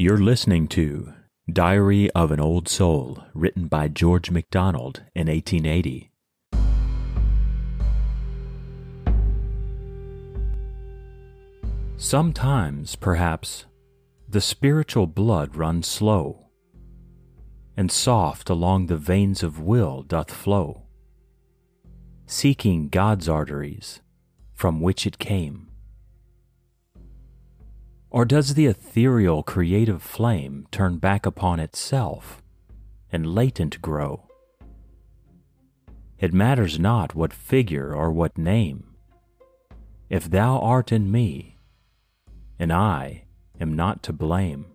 You're listening to Diary of an Old Soul, written by George MacDonald in 1880. Sometimes, perhaps, the spiritual blood runs slow, and soft along the veins of will doth flow, seeking God's arteries from which it came. Or does the ethereal creative flame turn back upon itself and latent grow? It matters not what figure or what name. If thou art in me, and I am not to blame.